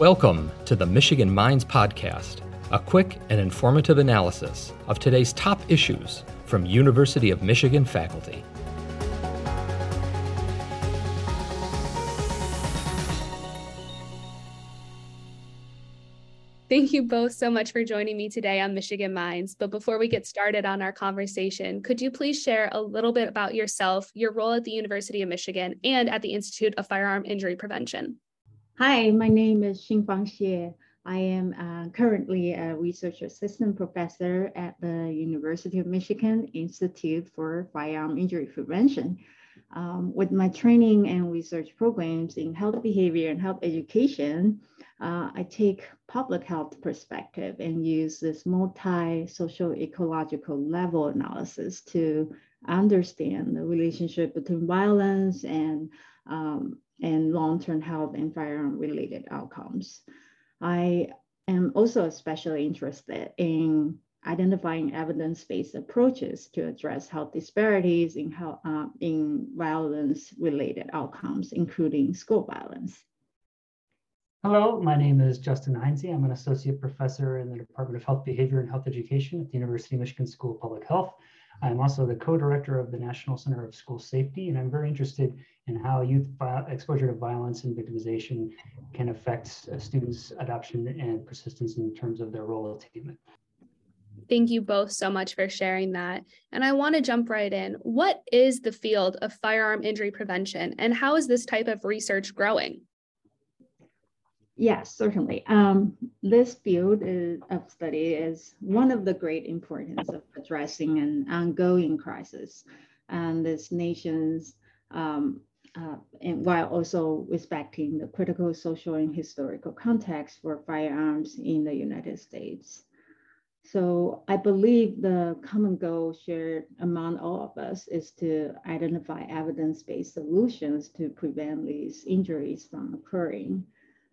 Welcome to the Michigan Minds Podcast, a quick and informative analysis of today's top issues from University of Michigan faculty. Thank you both so much for joining me today on Michigan Minds. But before we get started on our conversation, could you please share a little bit about yourself, your role at the University of Michigan, and at the Institute of Firearm Injury Prevention? Hi, my name is Xingfang Xie. I am uh, currently a research assistant professor at the University of Michigan Institute for Firearm Injury Prevention. Um, with my training and research programs in health behavior and health education, uh, I take public health perspective and use this multi-social ecological level analysis to understand the relationship between violence and um, and long-term health and firearm-related outcomes. I am also especially interested in identifying evidence-based approaches to address health disparities in, health, uh, in violence-related outcomes, including school violence. Hello, my name is Justin Heinze. I'm an associate professor in the Department of Health Behavior and Health Education at the University of Michigan School of Public Health. I'm also the co-director of the National Center of School Safety, and I'm very interested in how youth exposure to violence and victimization can affect uh, students' adoption and persistence in terms of their role attainment. Thank you both so much for sharing that. And I want to jump right in. What is the field of firearm injury prevention, and how is this type of research growing? Yes, certainly. Um, this field is, of study is one of the great importance of addressing an ongoing crisis and this nation's, um, uh, and while also respecting the critical social and historical context for firearms in the United States. So I believe the common goal shared among all of us is to identify evidence-based solutions to prevent these injuries from occurring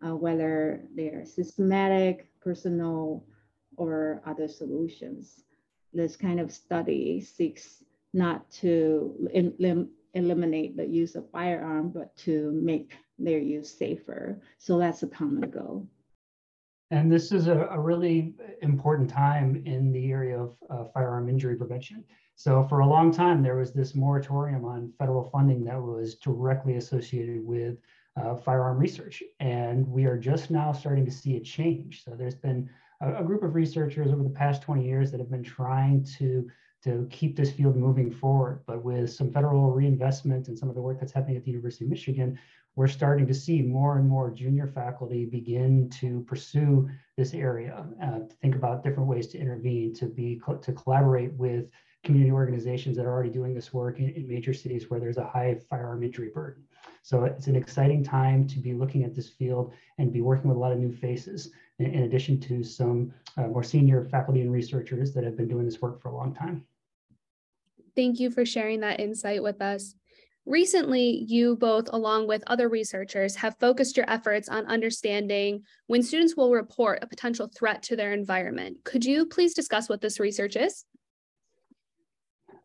uh, whether they're systematic, personal, or other solutions. This kind of study seeks not to elim eliminate the use of firearm, but to make their use safer. So that's a common goal. And this is a, a really important time in the area of uh, firearm injury prevention. So for a long time, there was this moratorium on federal funding that was directly associated with uh, firearm research. And we are just now starting to see a change. So there's been a, a, group of researchers over the past 20 years that have been trying to, to keep this field moving forward. But with some federal reinvestment and some of the work that's happening at the University of Michigan, we're starting to see more and more junior faculty begin to pursue this area, uh, to think about different ways to intervene, to be to collaborate with community organizations that are already doing this work in, in major cities where there's a high firearm injury burden. So it's an exciting time to be looking at this field and be working with a lot of new faces, in, in addition to some uh, more senior faculty and researchers that have been doing this work for a long time. Thank you for sharing that insight with us. Recently, you both, along with other researchers, have focused your efforts on understanding when students will report a potential threat to their environment. Could you please discuss what this research is?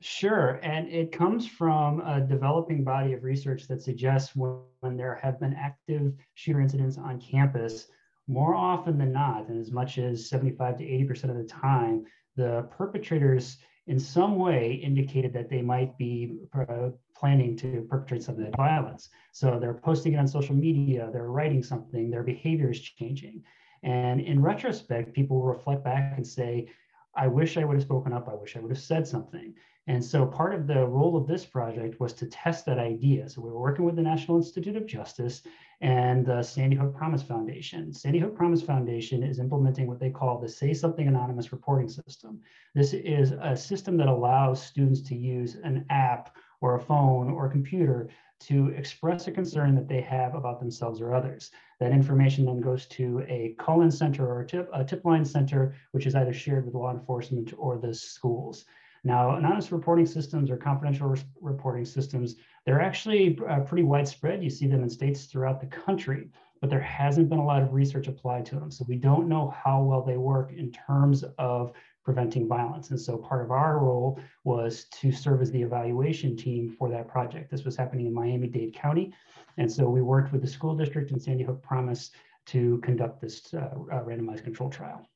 Sure, and it comes from a developing body of research that suggests when, when, there have been active shooter incidents on campus, more often than not, and as much as 75 to 80% of the time, the perpetrators in some way indicated that they might be uh, planning to perpetrate some of that violence. So they're posting it on social media, they're writing something, their behavior is changing. And in retrospect, people reflect back and say, I wish I would have spoken up. I wish I would have said something. And so part of the role of this project was to test that idea. So we were working with the National Institute of Justice and the Sandy Hook Promise Foundation. Sandy Hook Promise Foundation is implementing what they call the Say Something Anonymous reporting system. This is a system that allows students to use an app or a phone or a computer to express a concern that they have about themselves or others. That information then goes to a call-in center or a tip, a tip line center, which is either shared with law enforcement or the schools. Now, anonymous reporting systems or confidential re reporting systems, they're actually uh, pretty widespread. You see them in states throughout the country, but there hasn't been a lot of research applied to them. So we don't know how well they work in terms of preventing violence. And so part of our role was to serve as the evaluation team for that project. This was happening in Miami-Dade County. And so we worked with the school district and Sandy Hook Promise to conduct this uh, uh, randomized control trial.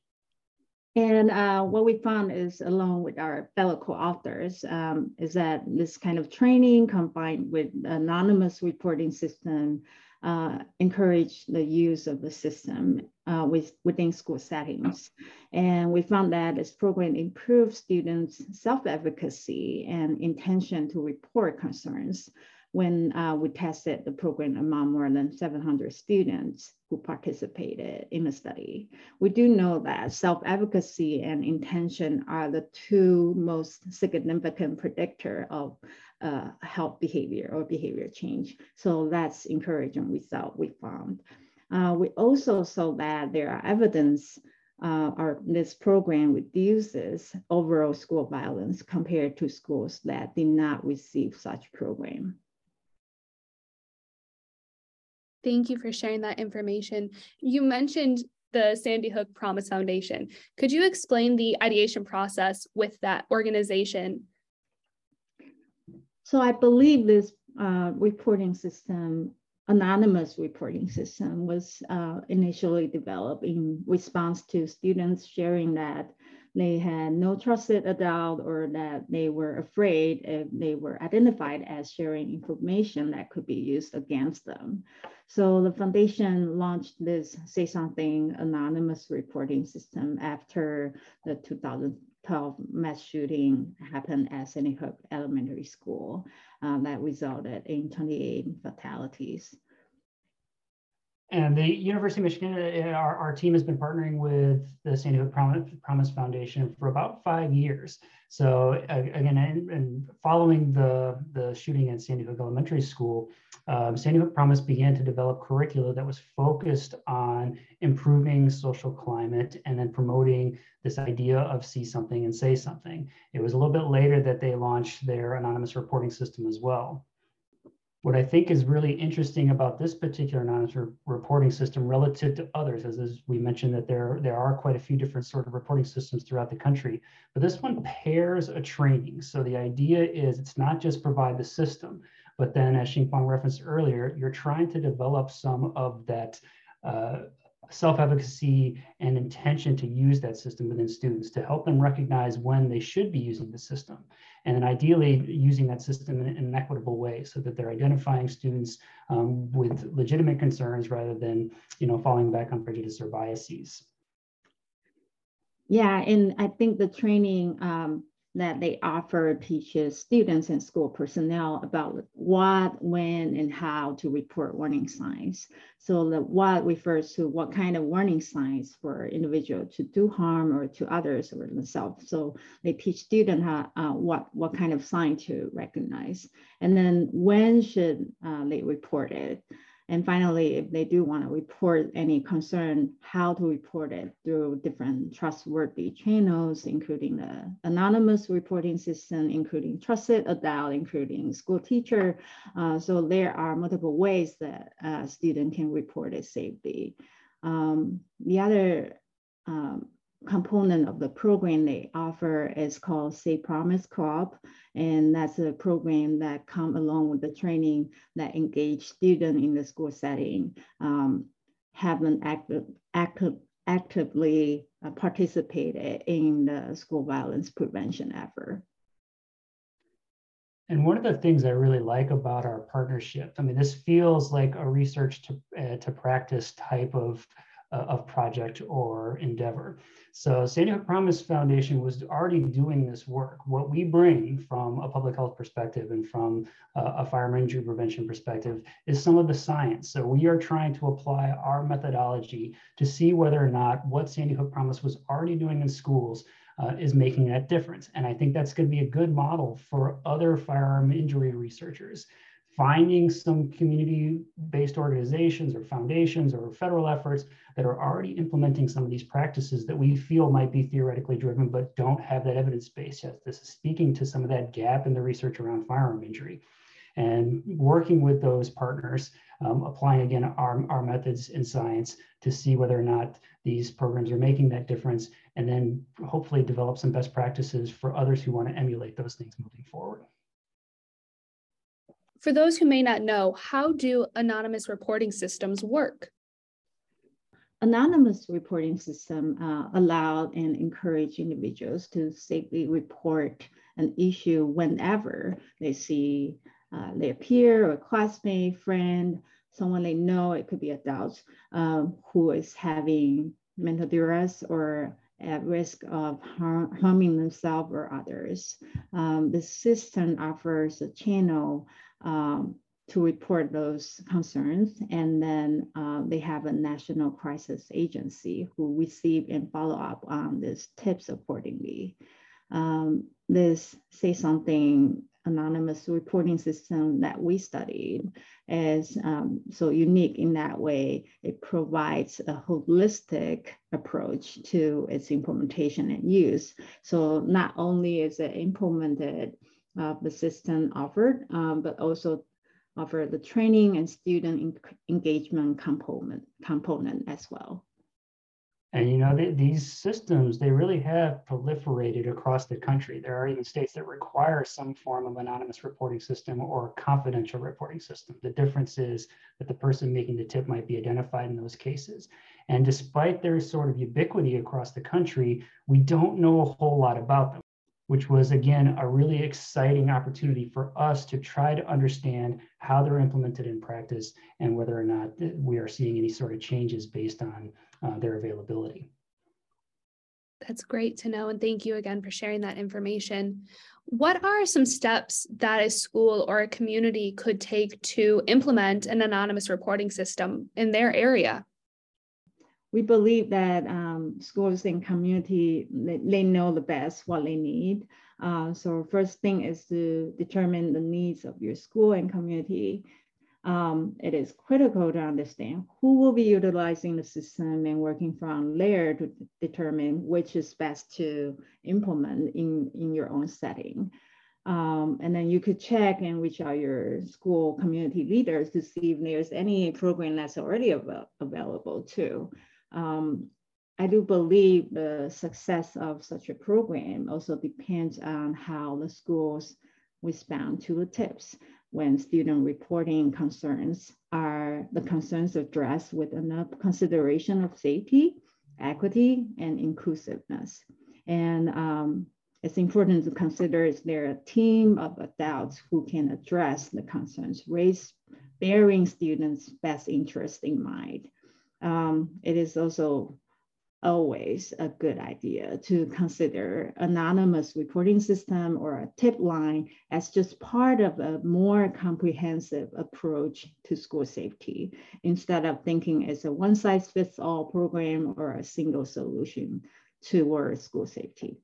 And uh, what we found is, along with our fellow co-authors, um, is that this kind of training combined with anonymous reporting system uh, the use of the system uh, with, within school settings. And we found that this program improves students' self-advocacy and intention to report concerns when uh, we tested the program among more than 700 students who participated in the study. We do know that self-advocacy and intention are the two most significant predictor of uh, health behavior or behavior change. So that's encouraging result we found. Uh, we also saw that there are evidence uh, our, this program reduces overall school violence compared to schools that did not receive such program. Thank you for sharing that information. You mentioned the Sandy Hook Promise Foundation. Could you explain the ideation process with that organization? So I believe this uh, reporting system, anonymous reporting system, was uh, initially developed in response to students sharing that they had no trusted adult or that they were afraid if they were identified as sharing information that could be used against them. So the foundation launched this Say Something anonymous reporting system after the 2012 mass shooting happened at Sandy Hook Elementary School uh, that resulted in 28 fatalities. And the University of Michigan, uh, our, our team has been partnering with the Sandy Hook Promise Foundation for about five years. So again, and, following the, the shooting at Sandy Hook Elementary School, um, Sandy Hook Promise began to develop curricula that was focused on improving social climate and then promoting this idea of see something and say something. It was a little bit later that they launched their anonymous reporting system as well. What I think is really interesting about this particular re reporting system relative to others, as, as we mentioned that there, there are quite a few different sort of reporting systems throughout the country, but this one pairs a training. So the idea is it's not just provide the system, but then as Xingfang referenced earlier, you're trying to develop some of that uh, self-efficacy and intention to use that system within students to help them recognize when they should be using the system and then ideally using that system in, an equitable way so that they're identifying students um, with legitimate concerns rather than you know falling back on prejudice or biases. Yeah and i think the training um, that they offer teaches students and school personnel about what, when, and how to report warning signs. So the what refers to what kind of warning signs for individual to do harm or to others or themselves. So they teach students how, uh, what, what kind of sign to recognize. And then when should uh, they report it? And finally, if they do want to report any concern, how to report it through different trustworthy channels, including the anonymous reporting system, including trusted adult, including school teacher. Uh, so there are multiple ways that a student can report it safely. Um, the other um, component of the program they offer is called SAVE Promise Club. And that's a program that come along with the training that engage students in the school setting, um, haven't active, active, actively uh, participated in the school violence prevention effort. And one of the things I really like about our partnership, I mean, this feels like a research to, uh, to practice type of of project or endeavor. So Sandy Hook Promise Foundation was already doing this work. What we bring from a public health perspective and from uh, a firearm injury prevention perspective is some of the science. So we are trying to apply our methodology to see whether or not what Sandy Hook Promise was already doing in schools uh, is making that difference. And I think that's going to be a good model for other firearm injury researchers finding some community-based organizations or foundations or federal efforts that are already implementing some of these practices that we feel might be theoretically driven but don't have that evidence base yet. This is speaking to some of that gap in the research around firearm injury. and working with those partners, um, applying again our, our methods in science to see whether or not these programs are making that difference, and then hopefully develop some best practices for others who want to emulate those things moving forward. For those who may not know, how do anonymous reporting systems work? Anonymous reporting system uh, allow and encourage individuals to safely report an issue whenever they see uh, their peer or classmate, friend, someone they know, it could be adults, um, who is having mental duress or at risk of har harming themselves or others. Um, the system offers a channel um, to report those concerns. And then uh, they have a national crisis agency who receive and follow up on these tips accordingly. Um, this say something anonymous reporting system that we studied is um, so unique in that way. It provides a holistic approach to its implementation and use. So not only is it implemented uh, the system offered, um, but also offer the training and student engagement component, component as well. And you know, they, these systems, they really have proliferated across the country. There are even states that require some form of anonymous reporting system or confidential reporting system. The difference is that the person making the tip might be identified in those cases. And despite their sort of ubiquity across the country, we don't know a whole lot about them which was again a really exciting opportunity for us to try to understand how they're implemented in practice and whether or not we are seeing any sort of changes based on uh, their availability. That's great to know. And thank you again for sharing that information. What are some steps that a school or a community could take to implement an anonymous reporting system in their area? we believe that um, schools and community they, they, know the best what they need. Uh, so first thing is to determine the needs of your school and community. Um, it is critical to understand who will be utilizing the system and working from there to determine which is best to implement in, in your own setting. Um, and then you could check and reach out your school community leaders to see if there's any program that's already av available too um, I do believe the success of such a program also depends on how the schools respond to the tips when student reporting concerns are the concerns addressed with enough consideration of safety, equity, and inclusiveness. And um, it's important to consider is there a team of adults who can address the concerns raised, bearing students' best interest in mind um, it is also always a good idea to consider anonymous reporting system or a tip line as just part of a more comprehensive approach to school safety instead of thinking as a one size fits all program or a single solution toward school safety.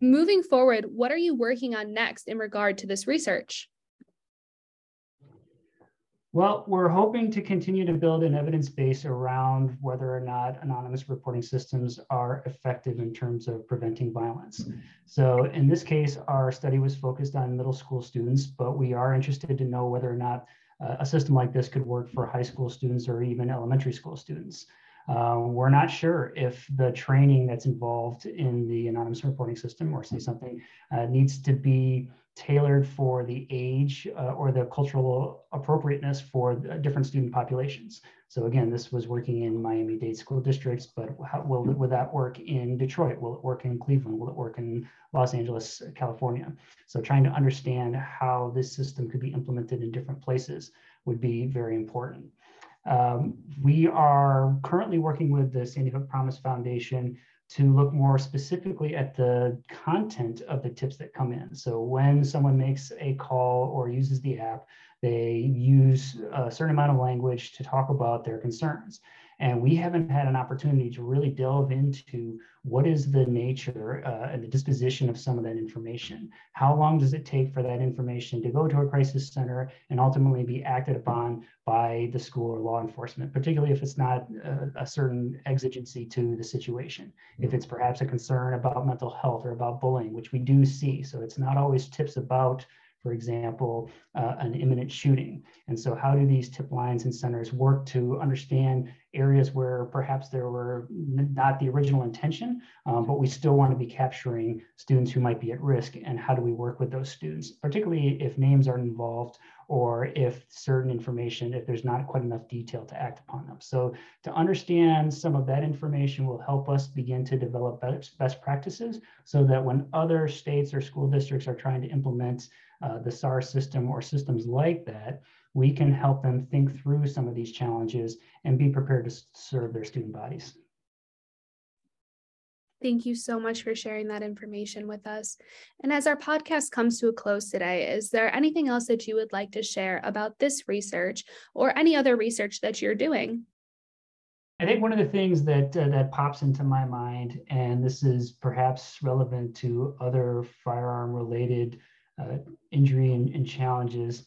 Moving forward, what are you working on next in regard to this research? Well, we're hoping to continue to build an evidence base around whether or not anonymous reporting systems are effective in terms of preventing violence. So in this case, our study was focused on middle school students, but we are interested to know whether or not uh, a system like this could work for high school students or even elementary school students. Uh, we're not sure if the training that's involved in the anonymous reporting system or say something uh, needs to be tailored for the age uh, or the cultural appropriateness for different student populations. So again, this was working in Miami-Dade school districts, but how, will, will that work in Detroit? Will it work in Cleveland? Will it work in Los Angeles, California? So trying to understand how this system could be implemented in different places would be very important. Um, we are currently working with the Sandy Hook Promise Foundation to look more specifically at the content of the tips that come in. So when someone makes a call or uses the app, they use a certain amount of language to talk about their concerns. And we haven't had an opportunity to really delve into what is the nature uh, and the disposition of some of that information. How long does it take for that information to go to a crisis center and ultimately be acted upon by the school or law enforcement, particularly if it's not a, a certain exigency to the situation. If it's perhaps a concern about mental health or about bullying, which we do see. So it's not always tips about for example, uh, an imminent shooting. And so, how do these tip lines and centers work to understand areas where perhaps there were not the original intention, um, but we still want to be capturing students who might be at risk? And how do we work with those students, particularly if names are involved or if certain information, if there's not quite enough detail to act upon them. So to understand some of that information will help us begin to develop best practices so that when other states or school districts are trying to implement uh, the SAR system or systems like that, we can help them think through some of these challenges and be prepared to serve their student bodies. Thank you so much for sharing that information with us. And as our podcast comes to a close today, is there anything else that you would like to share about this research or any other research that you're doing? I think one of the things that uh, that pops into my mind, and this is perhaps relevant to other firearm-related uh, injury and, and challenges,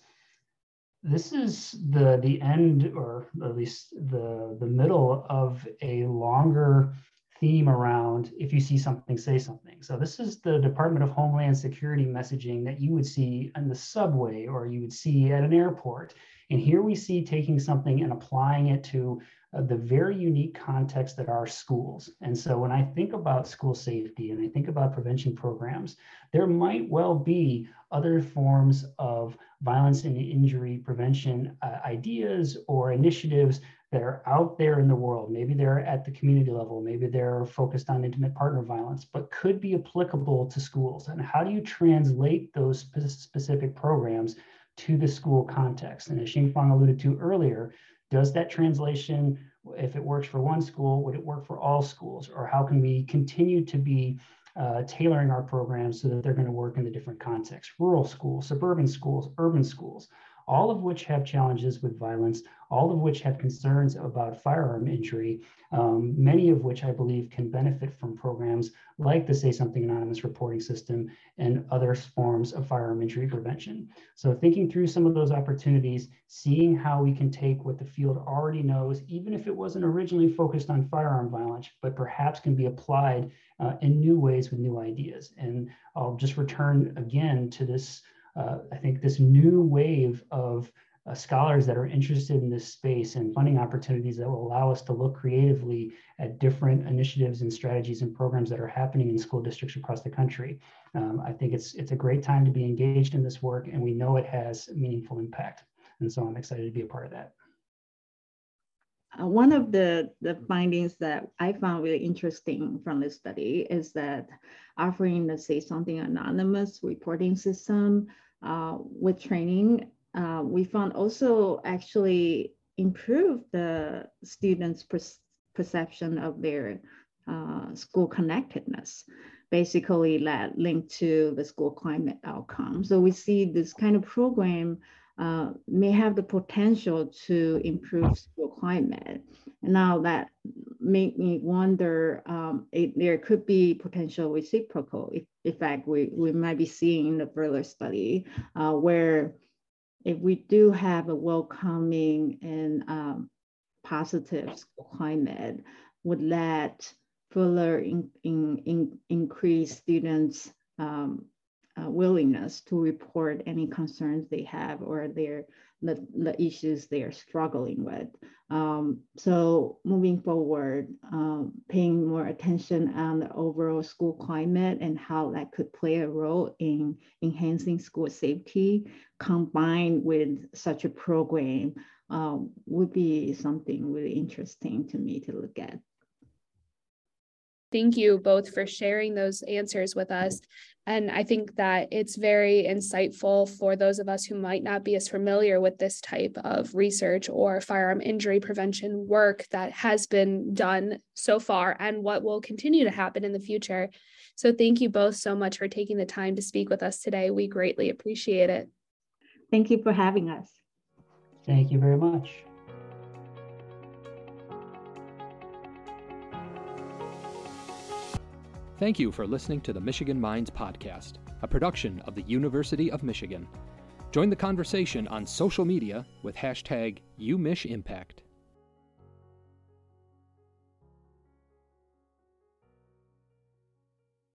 this is the the end, or at least the the middle of a longer theme around if you see something, say something. So this is the Department of Homeland Security messaging that you would see in the subway or you would see at an airport. And here we see taking something and applying it to uh, the very unique context that are schools. And so when I think about school safety and I think about prevention programs, there might well be other forms of violence and injury prevention uh, ideas or initiatives that are out there in the world. Maybe they're at the community level, maybe they're focused on intimate partner violence, but could be applicable to schools. And how do you translate those specific programs to the school context? And as Xing Fang alluded to earlier, does that translation, if it works for one school, would it work for all schools? Or how can we continue to be uh, tailoring our programs so that they're going to work in the different contexts rural schools, suburban schools, urban schools? all of which have challenges with violence, all of which have concerns about firearm injury, um, many of which I believe can benefit from programs like the Say Something Anonymous reporting system and other forms of firearm injury prevention. So thinking through some of those opportunities, seeing how we can take what the field already knows, even if it wasn't originally focused on firearm violence, but perhaps can be applied uh, in new ways with new ideas. And I'll just return again to this uh, I think this new wave of uh, scholars that are interested in this space and funding opportunities that will allow us to look creatively at different initiatives and strategies and programs that are happening in school districts across the country. Um, I think it's it's a great time to be engaged in this work, and we know it has meaningful impact. And so I'm excited to be a part of that. Uh, one of the, the findings that I found really interesting from this study is that offering the Say Something Anonymous reporting system uh, with training, uh, we found also actually improve the students' per perception of their uh, school connectedness, basically that linked to the school climate outcome. So we see this kind of program uh, may have the potential to improve school climate. And now that make me wonder, um, it, there could be potential reciprocal effect we, we might be seeing in the further study, uh, where if we do have a welcoming and um, positive climate, would that further in, in, in increase students' um, willingness to report any concerns they have or their the, the issues they are struggling with. Um, so moving forward, um, paying more attention on the overall school climate and how that could play a role in enhancing school safety combined with such a program um, would be something really interesting to me to look at. Thank you both for sharing those answers with us. And I think that it's very insightful for those of us who might not be as familiar with this type of research or firearm injury prevention work that has been done so far and what will continue to happen in the future. So, thank you both so much for taking the time to speak with us today. We greatly appreciate it. Thank you for having us. Thank you very much. Thank you for listening to the Michigan Minds Podcast, a production of the University of Michigan. Join the conversation on social media with hashtag UMichImpact.